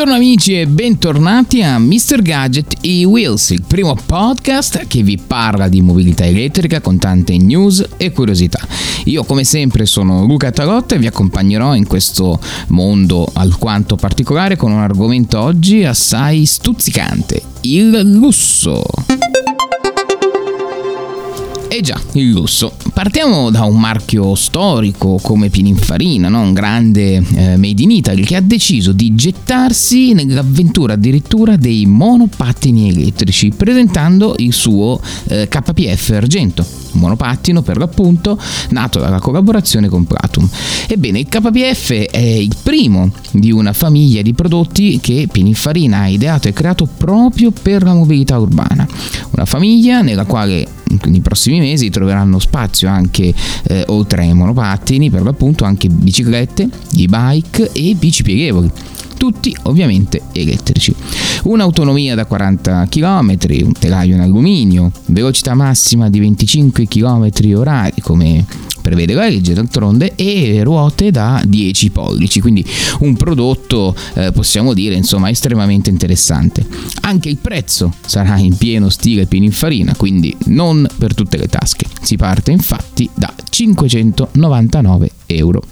Buongiorno amici e bentornati a Mr. Gadget e Wheels, il primo podcast che vi parla di mobilità elettrica con tante news e curiosità. Io come sempre sono Luca Tarotta e vi accompagnerò in questo mondo alquanto particolare con un argomento oggi assai stuzzicante, il lusso. Eh già, il lusso. Partiamo da un marchio storico come Pininfarina, no? un grande eh, made in Italy che ha deciso di gettarsi nell'avventura addirittura dei monopattini elettrici, presentando il suo eh, KPF Argento un monopattino per l'appunto, nato dalla collaborazione con Platum. Ebbene, il KPF è il primo di una famiglia di prodotti che Pininfarina ha ideato e creato proprio per la mobilità urbana. Una famiglia nella quale nei prossimi mesi troveranno spazio anche eh, oltre ai monopattini per l'appunto anche biciclette, e-bike e bici pieghevoli tutti ovviamente elettrici. Un'autonomia da 40 km, un telaio in alluminio, velocità massima di 25 km orari come prevede la d'altronde e ruote da 10 pollici quindi un prodotto eh, possiamo dire insomma estremamente interessante. Anche il prezzo sarà in pieno stile Pininfarina quindi non per tutte le tasche. Si parte infatti da 599 euro.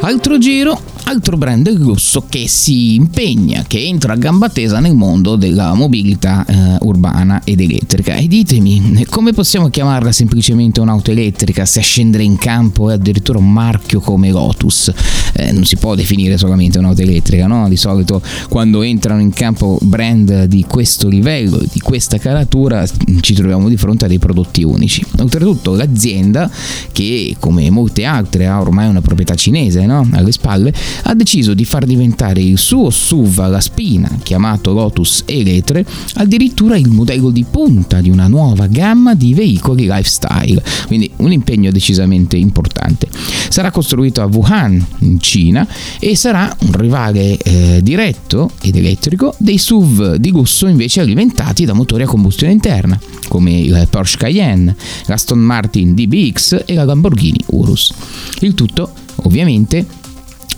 Altro giro, altro brand lusso che si impegna, che entra a gamba tesa nel mondo della mobilità eh, urbana ed elettrica. E ditemi, come possiamo chiamarla semplicemente un'auto elettrica se a scendere in campo è addirittura un marchio come Lotus? Eh, non si può definire solamente un'auto elettrica, no? Di solito quando entrano in campo brand di questo livello, di questa caratura, ci troviamo di fronte a dei prodotti unici. Oltretutto l'azienda, che come molte altre ha ormai una proprietà cinese, no? alle spalle, ha deciso di far diventare il suo SUV alla spina, chiamato Lotus Eletre, addirittura il modello di punta di una nuova gamma di veicoli lifestyle, quindi un impegno decisamente importante. Sarà costruito a Wuhan, in Cina, e sarà un rivale eh, diretto ed elettrico dei SUV di lusso invece alimentati da motori a combustione interna, come il Porsche Cayenne, l'Aston Martin DBX e la Lamborghini Urus. Il tutto ovviamente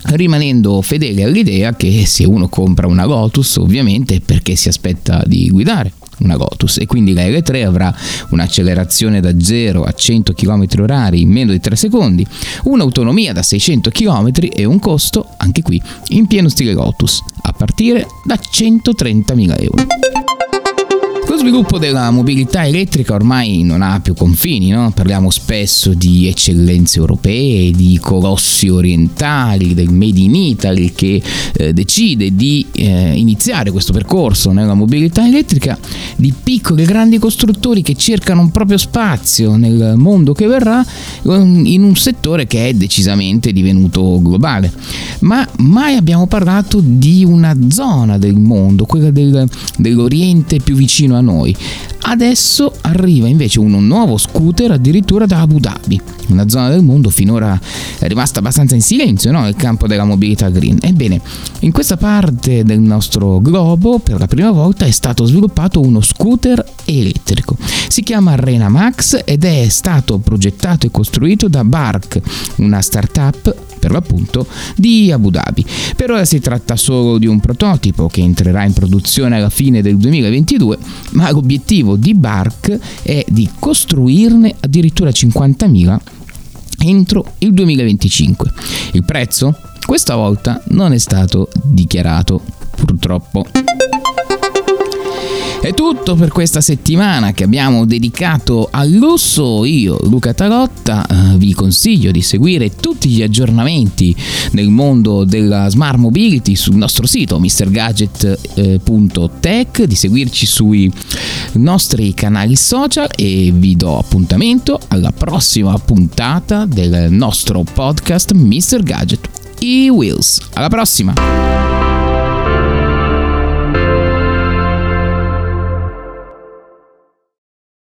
rimanendo fedele all'idea che se uno compra una Lotus ovviamente è perché si aspetta di guidare una Lotus e quindi la L3 avrà un'accelerazione da 0 a 100 km h in meno di 3 secondi, un'autonomia da 600 km e un costo, anche qui, in pieno stile Lotus, a partire da 130.000 euro. Sviluppo della mobilità elettrica ormai non ha più confini, no? parliamo spesso di eccellenze europee, di colossi orientali, del Made in Italy che eh, decide di eh, iniziare questo percorso nella mobilità elettrica, di piccoli e grandi costruttori che cercano un proprio spazio nel mondo che verrà um, in un settore che è decisamente divenuto globale. Ma mai abbiamo parlato di una zona del mondo, quella del, dell'Oriente più vicino a noi. Adesso arriva invece un nuovo scooter addirittura da Abu Dhabi, una zona del mondo finora rimasta abbastanza in silenzio no? nel campo della mobilità green. Ebbene, in questa parte del nostro globo per la prima volta è stato sviluppato uno scooter elettrico. Si chiama Rena Max ed è stato progettato e costruito da Bark, una startup per l'appunto di Abu Dhabi. Per ora si tratta solo di un prototipo che entrerà in produzione alla fine del 2022, ma l'obiettivo di Bark è di costruirne addirittura 50.000 entro il 2025. Il prezzo? Questa volta non è stato dichiarato, purtroppo. È tutto per questa settimana che abbiamo dedicato al lusso. Io, Luca Tarotta, eh, vi consiglio di seguire tutti gli aggiornamenti nel mondo della smart mobility sul nostro sito mrgadget.tech, di seguirci sui nostri canali social e vi do appuntamento alla prossima puntata del nostro podcast Mr. Gadget e Wheels. Alla prossima!